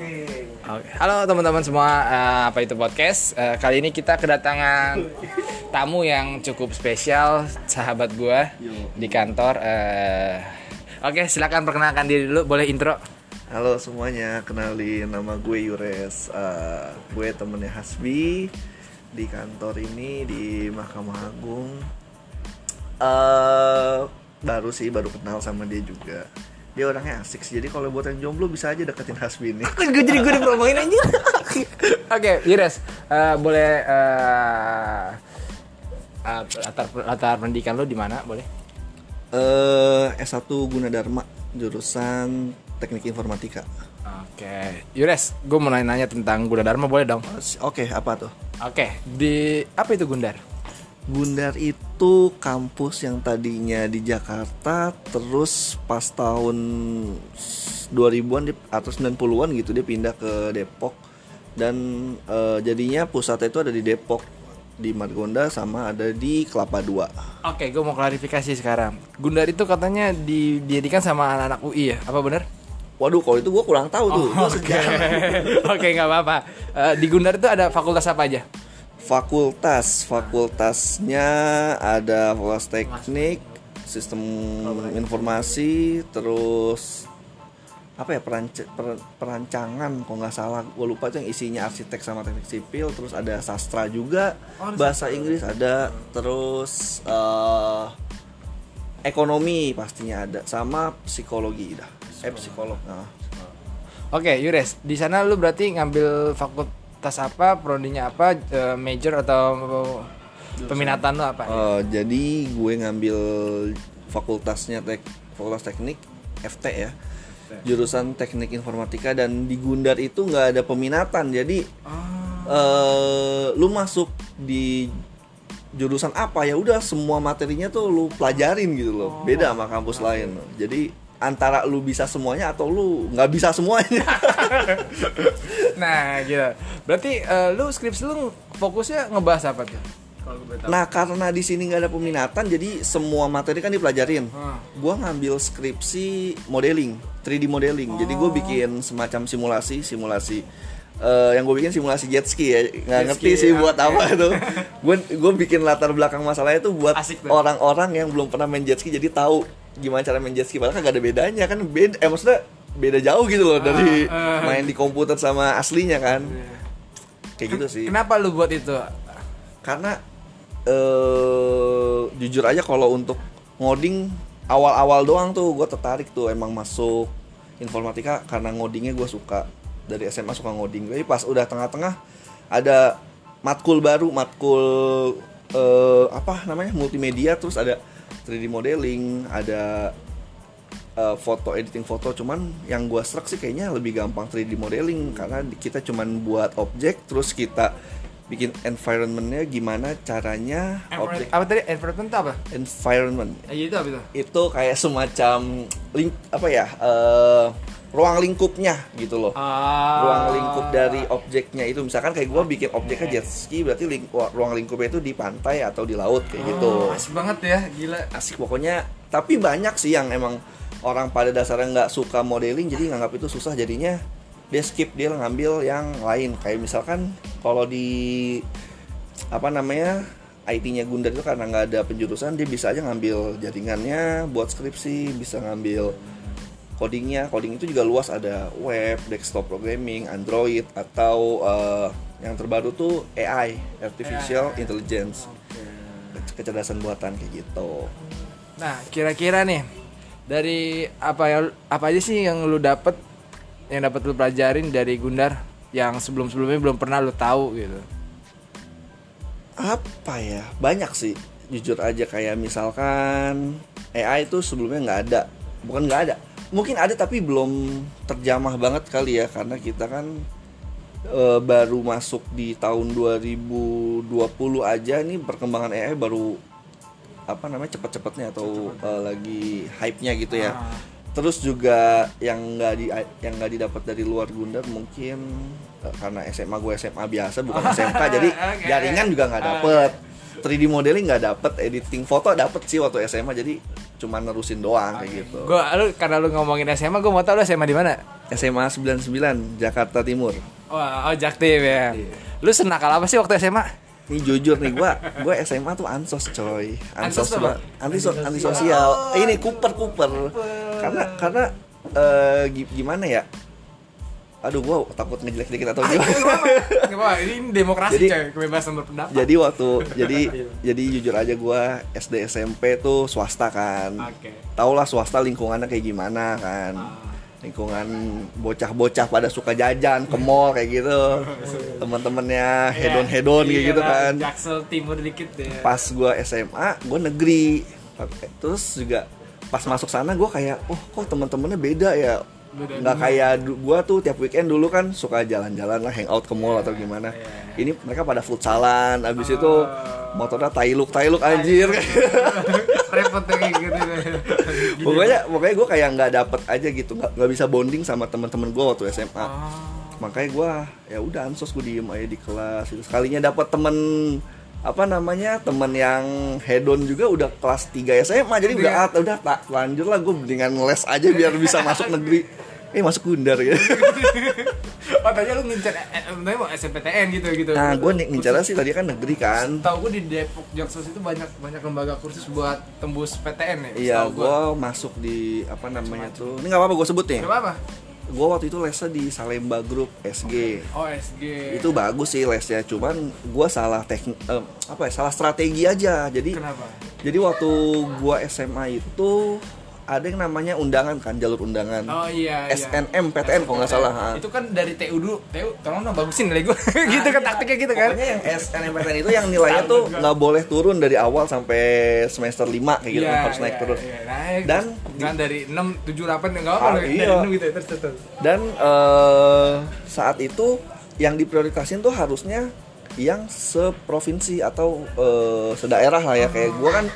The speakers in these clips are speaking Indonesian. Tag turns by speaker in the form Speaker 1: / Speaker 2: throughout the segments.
Speaker 1: Oke. Halo teman-teman semua, eh, apa itu podcast? Eh, kali ini kita kedatangan tamu yang cukup spesial, sahabat gua di kantor. Eh, Oke, silakan perkenalkan diri dulu, boleh intro.
Speaker 2: Halo semuanya, kenalin nama gue Yures. Eh, gue temennya Hasbi di kantor ini di Mahkamah Agung. Eh, baru sih, baru kenal sama dia juga. Dia orangnya asik sih. Jadi kalau buat yang jomblo bisa aja deketin Hasbi ini.
Speaker 1: Gue jadi gue dipromoin aja. Oke, Yures, eh, boleh eh, eh, latar latar pendidikan lu di mana? Boleh?
Speaker 2: Eh, S1 Gunadarma, jurusan Teknik Informatika.
Speaker 1: Oke, Yures, gue mau nanya-nanya tentang Gunadarma boleh dong?
Speaker 2: Oke, apa tuh?
Speaker 1: Oke, di apa itu Gundar?
Speaker 2: Gundar itu kampus yang tadinya di Jakarta terus pas tahun 2000-an dia- atau 90-an gitu dia pindah ke Depok dan eh, jadinya pusatnya itu ada di Depok di Margonda sama ada di Kelapa Dua.
Speaker 1: Oke, gue mau klarifikasi sekarang. Gundar itu katanya didirikan sama anak-anak UI ya? Apa bener?
Speaker 2: Waduh, kalau itu gue kurang tahu tuh. Gua
Speaker 1: Oke, oke nggak apa-apa. Eh, di Gundar itu ada fakultas apa aja?
Speaker 2: Fakultas, fakultasnya ada fakultas teknik, sistem informasi, terus apa ya peranc- per- perancangan kalau nggak salah. Gue lupa itu yang isinya arsitek sama teknik sipil. Terus ada sastra juga
Speaker 1: Oh,
Speaker 2: bahasa Inggris ada. Terus eh, ekonomi pastinya ada sama psikologi dah. Eh psikolog nah.
Speaker 1: Oke, Yures, di sana lu berarti ngambil fakultas apa, prodinya apa, eh, major atau peminatan lu apa?
Speaker 2: Eh, jadi gue ngambil fakultasnya tek fakultas teknik FT ya. Jurusan teknik informatika dan di Gundar itu nggak ada peminatan. Jadi eh lu masuk di jurusan apa ya udah semua materinya tuh lu pelajarin gitu loh. Beda sama kampus lain. Jadi antara lu bisa semuanya atau lu nggak bisa semuanya?
Speaker 1: Nah, gitu. Berarti eh, lu skripsi lu fokusnya ngebahas apa tuh?
Speaker 2: Nah karena di sini nggak ada peminatan jadi semua materi kan dipelajarin.
Speaker 1: Hmm.
Speaker 2: gua ngambil skripsi modeling 3D modeling. Jadi gue bikin semacam simulasi simulasi eh, yang gue bikin simulasi jet ski ya. Nggak
Speaker 1: Jet
Speaker 2: ngerti
Speaker 1: ski,
Speaker 2: sih
Speaker 1: ya,
Speaker 2: buat apa itu gue gue bikin latar belakang masalahnya itu buat orang-orang yang belum pernah main jet ski jadi tahu gimana cara main jet ski? Padahal kan gak ada bedanya kan? Beda eh maksudnya beda jauh gitu loh dari
Speaker 1: ah.
Speaker 2: main di komputer sama aslinya kan? Kayak gitu sih.
Speaker 1: Kenapa lu buat itu?
Speaker 2: karena eh jujur aja kalau untuk ngoding awal-awal doang tuh gue tertarik tuh emang masuk informatika karena ngodingnya gue suka. Dari SMA suka ngoding. Jadi pas udah tengah-tengah ada matkul baru matkul eh, apa namanya multimedia terus ada 3D modeling ada eh, foto editing foto cuman yang gua serak sih kayaknya lebih gampang 3D modeling karena kita cuman buat objek terus kita bikin environmentnya gimana caranya objek
Speaker 1: Apa tadi? Environment apa?
Speaker 2: environment
Speaker 1: Eh, itu apa itu?
Speaker 2: itu kayak semacam link apa ya eh, ruang lingkupnya gitu loh.
Speaker 1: Ah.
Speaker 2: ruang lingkup dari objeknya itu. Misalkan kayak gua bikin objeknya jet ski berarti ling- ruang lingkupnya itu di pantai atau di laut kayak gitu.
Speaker 1: Oh, asik banget ya, gila.
Speaker 2: asik pokoknya. Tapi banyak sih yang emang orang pada dasarnya nggak suka modeling jadi nganggap itu susah jadinya dia skip dia ngambil yang lain. Kayak misalkan kalau di apa namanya IT-nya Gundar itu karena nggak ada penjurusan dia bisa aja ngambil jaringannya buat skripsi bisa ngambil codingnya. Coding itu juga luas. Ada web desktop programming Android atau eh, yang terbaru tuh AI artificial intelligence. Kecerdasan buatan kayak gitu.
Speaker 1: Nah, kira-kira nih dari apa ya apa aja sih yang lu dapet yang dapat lu pelajarin dari Gundar yang sebelum-sebelumnya belum pernah lu tahu gitu.
Speaker 2: apa ya? Banyak sih. Jujur aja kayak misalkan AI itu sebelumnya nggak ada. Bukan nggak ada mungkin ada tapi belum terjamah banget kali ya karena kita kan eh, baru masuk di tahun 2020 aja nih perkembangan AI baru apa namanya cepet-cepetnya atau eh, lagi hype-nya gitu ya.
Speaker 1: Ah.
Speaker 2: terus juga yang nggak di yang nggak didapat dari luar Gundar mungkin eh, karena SMA gue SMA biasa bukan SMK jadi jaringan juga nggak dapet 3D modeling nggak dapet editing foto dapet sih waktu SMA jadi cuma nerusin doang kayak gitu.
Speaker 1: Gua lu karena lu ngomongin SMA, gua mau tahu lu SMA di mana?
Speaker 2: SMA 99 Jakarta Timur.
Speaker 1: Wah, oh Jaktim ya. Lu senakal apa sih waktu SMA?
Speaker 2: ini jujur nih gua gua SMA tuh ansos coy.
Speaker 1: Ansos
Speaker 2: ansos
Speaker 1: tuh apa?
Speaker 2: ba- anti anti sosial ini kuper kuper karena karena eh, gi- gimana ya aduh gua takut ngejelek dikit atau gimana?
Speaker 1: Gak apa, ini demokrasi
Speaker 2: Jadi-
Speaker 1: coy, kebebasan berpendapat.
Speaker 2: jadi waktu jadi jadi jujur aja gua SD SMP tuh swasta kan.
Speaker 1: Oke.
Speaker 2: tau lah swasta lingkungannya kayak gimana kan. Lingkungan bocah-bocah pada suka jajan ke mall kayak gitu. Teman-temannya hedon hedon kayak gitu kan.
Speaker 1: Jaksel Timur dikit deh.
Speaker 2: pas gua SMA gua negeri. Terus juga pas masuk sana gua kayak oh kok teman-temannya beda ya nggak kayak du- gua tuh tiap weekend dulu kan suka jalan-jalan lah hangout ke mall atau gimana. Ini mereka pada futsalan abis itu motornya tailuk tailuk. anjir.
Speaker 1: Repot kayak gitu.
Speaker 2: pokoknya pokoknya gue kayak nggak dapet aja gitu nggak bisa bonding sama teman-teman gue waktu SMA makanya gue ya udah ansos gue diem aja di kelas itu sekalinya dapat temen apa namanya temen yang hedon juga udah kelas 3 SMA jadi udah ah, udah tak lanjut lah gue mendingan les aja biar bisa masuk negeri. Eh masuk gundar gitu
Speaker 1: Oh tadi lu ngincer, eh, eh, tadi mau SMPTN gitu gitu.
Speaker 2: nah gue nih ngincarnya sih tadi kan negeri kan.
Speaker 1: Tahu gue di Depok Jaksel itu banyak banyak lembaga kursus buat tembus PTN ya.
Speaker 2: iya gue masuk di apa namanya tuh. Ini nggak apa-apa gue sebut nih.
Speaker 1: Gak apa-apa.
Speaker 2: Gue waktu itu lesnya di Salemba Group SG
Speaker 1: Oh SG.
Speaker 2: itu bagus sih lesnya cuman gua salah teknik eh, apa ya salah strategi aja jadi
Speaker 1: Kenapa?
Speaker 2: jadi waktu gua SMA itu ada yang namanya undangan kan jalur undangan
Speaker 1: Oh iya. iya.
Speaker 2: SNM PTN kalau nggak salah ha.
Speaker 1: Itu kan dari TU dulu. TU, tolong dong bagusin nilai gue. gitu kan taktiknya gitu kan.
Speaker 2: Pokoknya yang SNMPTN itu yang nilainya tuh nggak boleh turun dari awal sampai semester 5 kayak gitu
Speaker 1: Iya,
Speaker 2: harus naik
Speaker 1: iya,
Speaker 2: terus.
Speaker 1: iya, naik.
Speaker 2: Dan
Speaker 1: kan dari 6 7 8 enggak apa
Speaker 2: Ah,
Speaker 1: loh.
Speaker 2: iya.
Speaker 1: Dari 6 gitu ya, terus terus.
Speaker 2: Dan eh, saat itu yang diprioritasin tuh harusnya yang seprovinsi atau eh, sedaerah lah ya kayak gua kan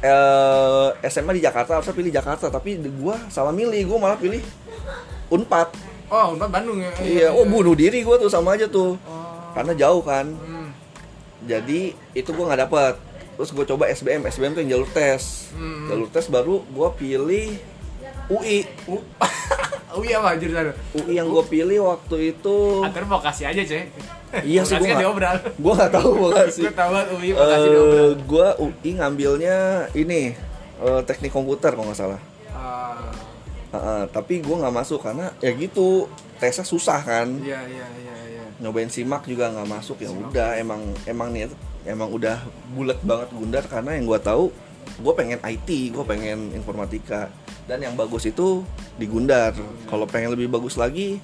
Speaker 2: eh, SMA di Jakarta harusnya pilih Jakarta tapi gua salah milih gua malah pilih Unpad.
Speaker 1: Oh, Unpad Bandung ya.
Speaker 2: Iya, oh bunuh diri gua tuh sama aja tuh.
Speaker 1: Oh.
Speaker 2: Karena jauh kan.
Speaker 1: Hmm.
Speaker 2: Jadi itu gua nggak dapet. Terus gue coba SBM, SBM tuh yang jalur tes.
Speaker 1: Hmm.
Speaker 2: Jalur tes baru gua pilih UI.
Speaker 1: Uh. oh iya apa jurusan?
Speaker 2: UI yang gue pilih waktu itu
Speaker 1: Antar vokasi aja, Cek.
Speaker 2: Iya sih,
Speaker 1: kan
Speaker 2: nggak-
Speaker 1: diobral.
Speaker 2: gue nggak tahu makasih
Speaker 1: Gue tahu banget UI vokasi diobral.
Speaker 2: Eh, gue UI ngambilnya ini eh, teknik komputer kalau nggak salah
Speaker 1: Ah,
Speaker 2: Heeh, tapi gue nggak masuk karena ya gitu tesnya susah kan
Speaker 1: Iya, iya, iya, iya.
Speaker 2: Nyobain simak juga nggak masuk ya udah emang emang nih emang udah bulat banget gundar karena yang gue tahu gue pengen IT gue pengen informatika. Dan yang bagus itu di Gundar. Kalau pengen lebih bagus lagi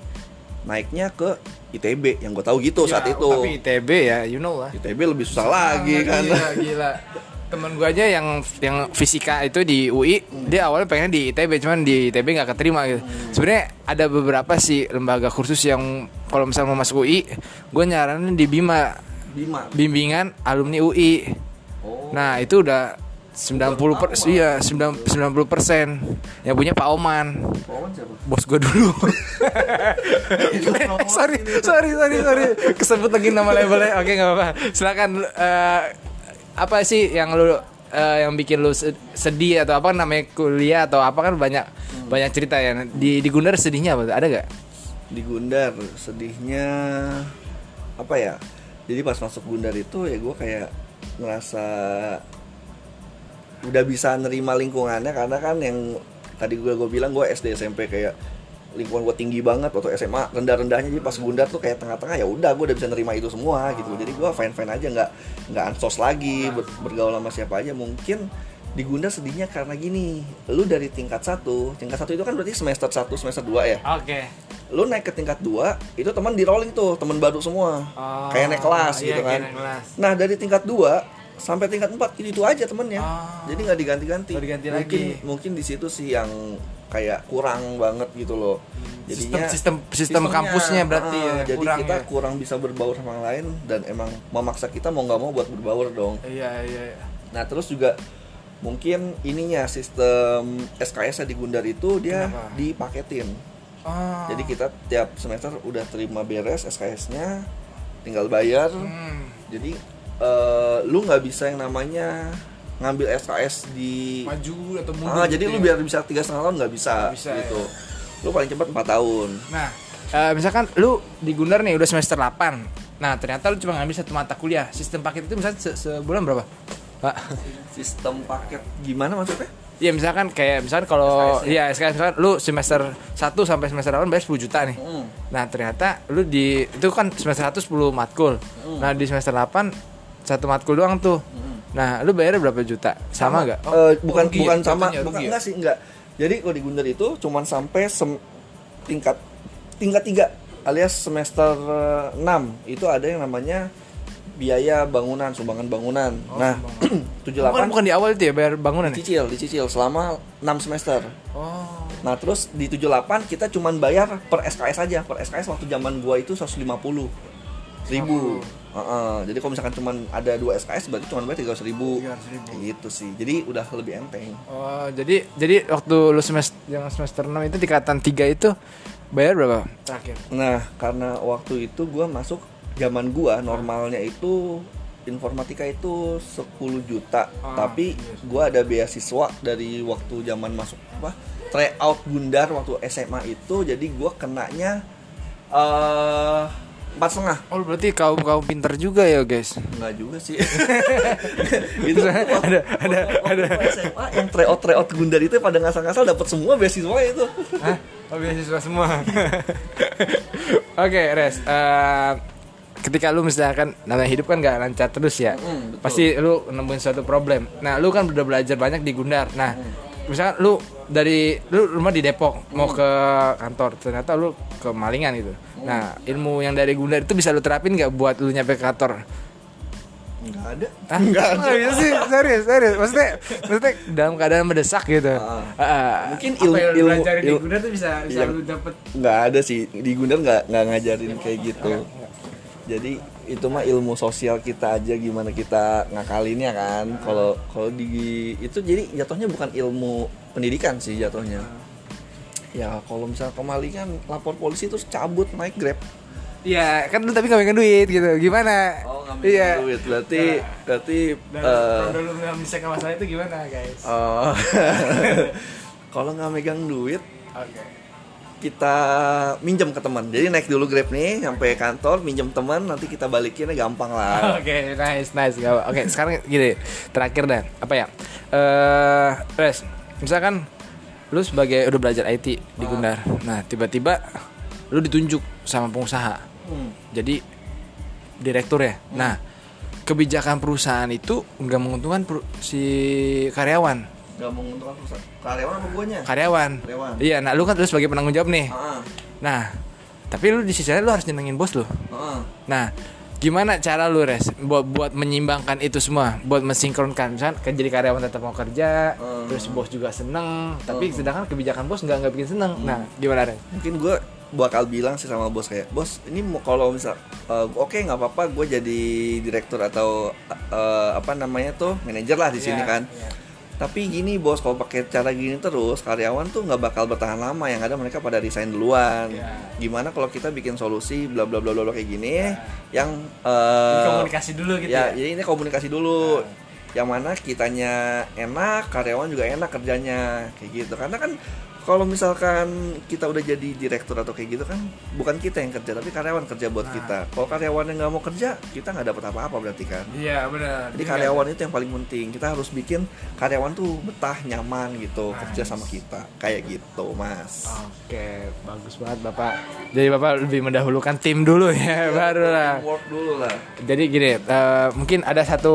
Speaker 2: naiknya ke ITB yang gue tahu gitu saat
Speaker 1: Ya,
Speaker 2: itu.
Speaker 1: Tapi ITB ya, you know lah.
Speaker 2: ITB lebih susah lagi kan.
Speaker 1: Gila, gila. Temen gue aja yang yang fisika itu di UI, dia awalnya pengen di ITB, cuman di ITB nggak keterima gitu. Sebenarnya ada beberapa sih lembaga kursus yang kalau misalnya mau masuk UI, gue nyaranin di Bima,
Speaker 2: Bima?
Speaker 1: Bimbingan alumni UI.
Speaker 2: oh.
Speaker 1: Nah itu udah 90 per, iya 90 persen. Yang punya Pak Oman.
Speaker 2: Siapa?
Speaker 1: bos gue dulu. Sorry sorry sorry sorry. Kesebut lagi nama labelnya. Oke nggak apa-apa. Silakan eh, apa sih yang lu eh, yang bikin lu se- sedih atau apa namanya kuliah atau apa kan banyak banyak cerita ya. Di di Gundar sedihnya apa ada gak
Speaker 2: di Gundar sedihnya apa ya? Jadi pas masuk Gundar itu ya gue kayak ngerasa udah bisa nerima lingkungannya karena kan yang tadi gue gue bilang gue SD SMP kayak lingkungan gue tinggi banget waktu SMA rendah rendahnya jadi pas Gundar tuh kayak tengah-tengah ya udah gue udah bisa nerima itu semua gitu. Jadi gue fine fine aja nggak nggak ansos lagi ber- bergaul sama siapa aja. Mungkin di Gundar sedihnya karena gini lu dari tingkat satu tingkat satu itu kan berarti semester 1 semester 2 ya?
Speaker 1: Oke.
Speaker 2: Lu naik ke tingkat 2 itu teman di rolling tuh teman baru semua.
Speaker 1: Oh,
Speaker 2: kayak naik kelas
Speaker 1: iya,
Speaker 2: gitu kan.
Speaker 1: kayak naik kelas.
Speaker 2: nah dari tingkat 2 sampai tingkat 4 itu, itu aja temennya
Speaker 1: Oh.
Speaker 2: jadi nggak diganti-ganti
Speaker 1: diganti
Speaker 2: mungkin
Speaker 1: lagi.
Speaker 2: mungkin di situ sih yang kayak kurang banget gitu loh jadinya
Speaker 1: sistem sistem, sistem kampusnya berarti
Speaker 2: ah,
Speaker 1: ya
Speaker 2: jadi
Speaker 1: kurang
Speaker 2: kita
Speaker 1: ya.
Speaker 2: kurang bisa berbaur sama yang lain dan emang memaksa kita mau nggak mau buat berbaur dong
Speaker 1: iya iya iya.
Speaker 2: nah terus juga mungkin ininya sistem SKS di Gundar itu dia
Speaker 1: Kenapa?
Speaker 2: dipaketin
Speaker 1: Oh.
Speaker 2: jadi kita tiap semester udah terima beres SKS-nya, tinggal bayar.
Speaker 1: Hmm.
Speaker 2: Jadi eh, lu nggak bisa yang namanya ngambil SKS di
Speaker 1: maju atau mundur
Speaker 2: ah jadi
Speaker 1: gitu
Speaker 2: lu
Speaker 1: ya.
Speaker 2: biar bisa tiga setengah tahun nggak bisa,
Speaker 1: Nggak bisa,
Speaker 2: gitu lu paling cepat empat tahun
Speaker 1: Nah, eh, misalkan lu di Gundar nih udah semester 8. Nah, ternyata lu cuma ngambil satu mata kuliah. Sistem paket itu misalnya se- sebulan berapa? Pak.
Speaker 2: sistem paket gimana maksudnya
Speaker 1: Iya, misalkan kayak misalkan kalau
Speaker 2: SKS
Speaker 1: iya sekarang misalkan lu semester 1 sampai semester 8 bayar 10 juta nih.
Speaker 2: Hmm.
Speaker 1: Nah, ternyata lu di itu kan semester 1 10 matkul. Nah, di semester 8 satu matkul doang tuh. Nah, lu bayarnya berapa juta? Sama nggak?
Speaker 2: Eh, bukan
Speaker 1: rugi ya?
Speaker 2: bukan sama
Speaker 1: Jatuhnya
Speaker 2: bukan
Speaker 1: rugi ya?
Speaker 2: enggak sih enggak jadi kalau di Gundar itu cuman sampai sem- tingkat tingkat tiga alias semester eh, 6 itu ada yang namanya biaya bangunan sumbangan bangunan
Speaker 1: Oh,
Speaker 2: nah
Speaker 1: Bukan,
Speaker 2: 78
Speaker 1: bukan di awal itu ya bayar bangunan ya?
Speaker 2: dicicil dicicil selama 6 semester
Speaker 1: Oh.
Speaker 2: nah terus di 78 kita cuman bayar per SKS aja per SKS waktu zaman gua itu 150 ribu Heeh, jadi kalau misalkan cuman ada dua SKS berarti cuma bayar 300 ribu
Speaker 1: 300.000.
Speaker 2: Kayak gitu sih jadi udah lebih enteng
Speaker 1: Oh, jadi jadi waktu lu semester yang semester 6 itu tingkatan 3 itu bayar berapa terakhir?
Speaker 2: Nah, karena waktu itu gua masuk zaman gua normalnya itu informatika itu 10 juta,
Speaker 1: Ah,
Speaker 2: tapi
Speaker 1: iya sih.
Speaker 2: gua ada beasiswa dari waktu zaman masuk apa? tryout Gundar waktu SMA itu, jadi gua kenanya eh empat setengah
Speaker 1: Oh, berarti kaum kaum pinter juga ya, guys.
Speaker 2: Enggak juga sih itu
Speaker 1: ada ada ada.
Speaker 2: waktu SMA yang tryout tryout Gundar itu pada ngasal-ngasal dapat semua beasiswa itu
Speaker 1: Hah? Oh, beasiswa semua. Oke, Res. Eh, ketika lu misalkan namanya hidup kan gak lancar terus ya.
Speaker 2: Mm, betul.
Speaker 1: Pasti lu nemuin suatu problem. Nah, lu kan udah belajar banyak di Gundar. Nah, misalkan lu dari lu rumah di Depok mau ke kantor, ternyata lu ke Malingan gitu. Nah, ilmu yang dari Gundar itu bisa lu terapin nggak buat lu nyampe ke kantor?
Speaker 2: Enggak ada
Speaker 1: Hah? Nggak bisa sih, serius, serius. Maksudnya, maksudnya dalam keadaan mendesak gitu.
Speaker 2: Ah, Mungkin
Speaker 1: apa yang
Speaker 2: ilmu-
Speaker 1: lu
Speaker 2: ilmu-
Speaker 1: pelajarin di
Speaker 2: ilmu-
Speaker 1: Gundar tuh bisa bisa
Speaker 2: Iya.
Speaker 1: lu dapet
Speaker 2: nggak ada sih di Gundar nggak nggak ngajarin kayak gitu jadi itu mah ilmu sosial kita aja gimana kita ngakalinnya kan kalau kalau di itu jadi jatuhnya bukan ilmu pendidikan sih jatuhnya ya kalau misal kemalingan lapor polisi terus cabut naik grab
Speaker 1: Iya, kan lu tapi gak megang duit gitu. Gimana? iya.
Speaker 2: duit berarti berarti
Speaker 1: Dan
Speaker 2: eh,
Speaker 1: kalau lu nggak bisa ke masalah itu gimana, guys?
Speaker 2: oh, kalau nggak megang duit
Speaker 1: Oke.
Speaker 2: kita minjem ke teman jadi naik dulu grab nih sampai kantor minjem teman nanti kita balikinnya gampang lah
Speaker 1: Oke, nice, nice. Gak apa- Oke, sekarang gini, terakhir dan apa ya? Eh, Res, misalkan lu sebagai udah belajar IT di
Speaker 2: Ah.
Speaker 1: Gundar. Nah, tiba-tiba lu ditunjuk sama pengusaha.
Speaker 2: Hmm.
Speaker 1: Jadi direktur ya. Nah, kebijakan perusahaan itu nggak menguntungkan si karyawan.
Speaker 2: Gak menguntungkan perusahaan karyawan apa guanya
Speaker 1: Karyawan.
Speaker 2: Karyawan.
Speaker 1: Iya, nah lu kan terus sebagai penanggung jawab nih.
Speaker 2: ah
Speaker 1: Nah, tapi lu di sisi lain lu harus nyenengin bos lu.
Speaker 2: ah
Speaker 1: Nah, gimana cara lu res buat buat menyimbangkan itu semua, buat mensinkronkan misalkan kan jadi karyawan tetap mau kerja,
Speaker 2: Hmm.
Speaker 1: terus bos juga seneng, tapi
Speaker 2: Hmm.
Speaker 1: sedangkan kebijakan bos nggak nggak bikin seneng. Nah, gimana res?
Speaker 2: mungkin gue bakal bilang sih sama bos kayak bos ini kalau misal eh, oke nggak apa-apa gue jadi direktur atau eh, apa namanya tuh manajer lah di sini
Speaker 1: Iya,
Speaker 2: kan
Speaker 1: iya.
Speaker 2: Tapi gini bos kalau pakai cara gini terus karyawan tuh nggak bakal bertahan lama. Yang ada mereka pada resign duluan.
Speaker 1: Iya.
Speaker 2: gimana kalau kita bikin solusi bla bla bla bla kayak gini yang eh,
Speaker 1: komunikasi dulu gitu
Speaker 2: ya,
Speaker 1: ya.
Speaker 2: jadi ini komunikasi dulu. Yang mana kitanya enak karyawan juga enak kerjanya kayak gitu. Karena kan kalau misalkan kita udah jadi direktur atau kayak gitu kan bukan kita yang kerja tapi karyawan kerja buat
Speaker 1: Nah.
Speaker 2: kita kalau karyawan yang nggak mau kerja kita nggak dapat apa-apa berarti kan
Speaker 1: Iya, benar.
Speaker 2: jadi karyawan itu yang paling penting kita harus bikin karyawan tuh betah nyaman gitu
Speaker 1: Nice.
Speaker 2: kerja sama kita kayak gitu mas
Speaker 1: Oke, bagus banget Bapak. Jadi Bapak lebih mendahulukan tim dulu ya, baru lah.
Speaker 2: work dulu lah
Speaker 1: Jadi gini, eh, mungkin ada satu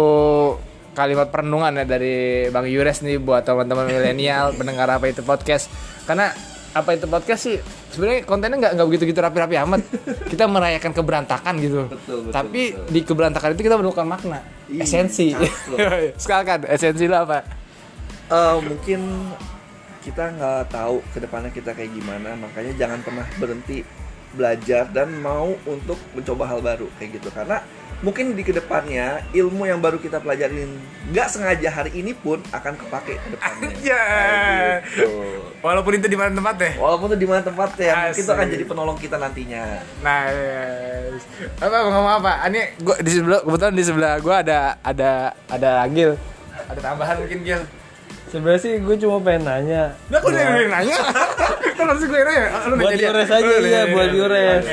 Speaker 1: kalimat perenungan ya dari Bang Yures nih buat teman-teman milenial pendengar apa itu podcast. Karena apa itu podcast sih sebenarnya kontennya nggak nggak begitu gitu rapi-rapi amat. Kita merayakan keberantakan gitu.
Speaker 2: Betul, betul,
Speaker 1: Tapi
Speaker 2: betul.
Speaker 1: di keberantakan itu kita menemukan makna,
Speaker 2: Ih,
Speaker 1: esensi. Sekarang esensi lo apa?
Speaker 2: Eh, mungkin kita nggak tahu ke depannya kita kayak gimana makanya jangan pernah berhenti belajar dan mau untuk mencoba hal baru kayak gitu karena mungkin di ke depannya ilmu yang baru kita pelajarin nggak sengaja hari ini pun akan kepake ke depannya.
Speaker 1: Ya.
Speaker 2: Kayak gitu.
Speaker 1: Walaupun itu di mana tempatnya.
Speaker 2: Walaupun itu di mana tempatnya, mungkin itu akan jadi penolong kita nantinya.
Speaker 1: Nice. Apa mau ngomong apa? Ini gua di sebelah kebetulan di sebelah gua ada ada ada Gil. Ada tambahan mungkin Gil.
Speaker 3: Sebenarnya sih gue cuma pengen nanya.
Speaker 1: Nah, kok yang nanya? Kan harus gue nanya. Lu
Speaker 3: Buat diures aja, iya, buat diures.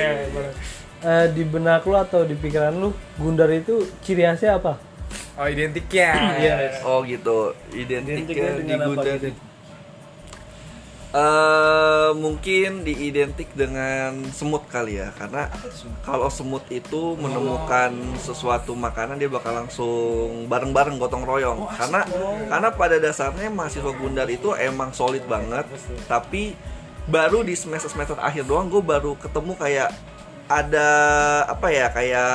Speaker 3: Eh, di benak lu atau di pikiran lu, Gundar itu ciri khasnya apa?
Speaker 1: Oh, identiknya.
Speaker 3: Iya.
Speaker 2: Oh gitu, identik
Speaker 3: Identiknya
Speaker 2: di
Speaker 3: apa
Speaker 2: Gundar.
Speaker 3: gitu?
Speaker 2: Eh, mungkin diidentik dengan semut kali ya karena kalau semut itu menemukan sesuatu makanan dia bakal langsung bareng-bareng gotong royong karena karena pada dasarnya mahasiswa Gundar itu emang solid banget tapi baru di semester semester akhir doang gue baru ketemu kayak ada apa ya kayak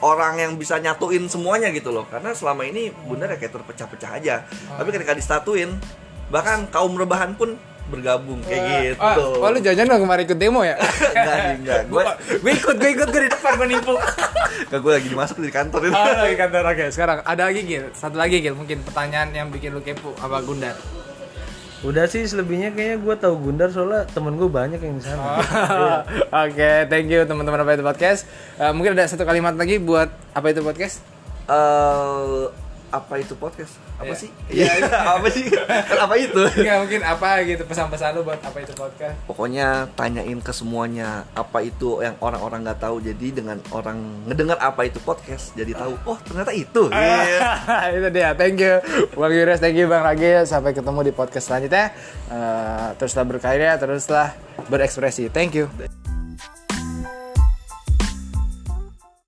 Speaker 2: orang yang bisa nyatuin semuanya gitu loh karena selama ini Gundar ya kayak terpecah-pecah aja tapi ketika disatuin bahkan kaum rebahan pun bergabung kayak gitu
Speaker 1: Oh, oh, lu jajan nggak kemarin ikut demo ya?
Speaker 2: enggak enggak gue
Speaker 1: gue ikut, gue ikut, gue di depan, gue nipu.
Speaker 2: enggak gue lagi dimasuk di kantor itu
Speaker 1: Oh, lagi kantor oke. Sekarang ada lagi Gil, satu lagi Gil, mungkin pertanyaan yang bikin lu kepo apa Gundar?
Speaker 3: Udah sih selebihnya kayaknya gue tahu Gundar soalnya temen gue banyak yang di sana.
Speaker 1: Oke, thank you teman-teman apa itu podcast. Eh, mungkin ada satu kalimat lagi buat apa itu podcast?
Speaker 2: Eh, apa itu podcast? Apa sih? Iya. Apa sih? Apa itu?
Speaker 1: Enggak mungkin apa gitu pesan-pesan lu buat apa itu podcast?
Speaker 2: pokoknya tanyain ke semuanya apa itu yang orang-orang nggak tahu. Jadi dengan orang ngedengar apa itu podcast jadi tahu oh ternyata itu. Iya.
Speaker 1: itu dia, thank you Bang Yures, thank you Bang Ragil Sampai ketemu di podcast selanjutnya. Eh, Teruslah berkarya, teruslah berekspresi. Thank you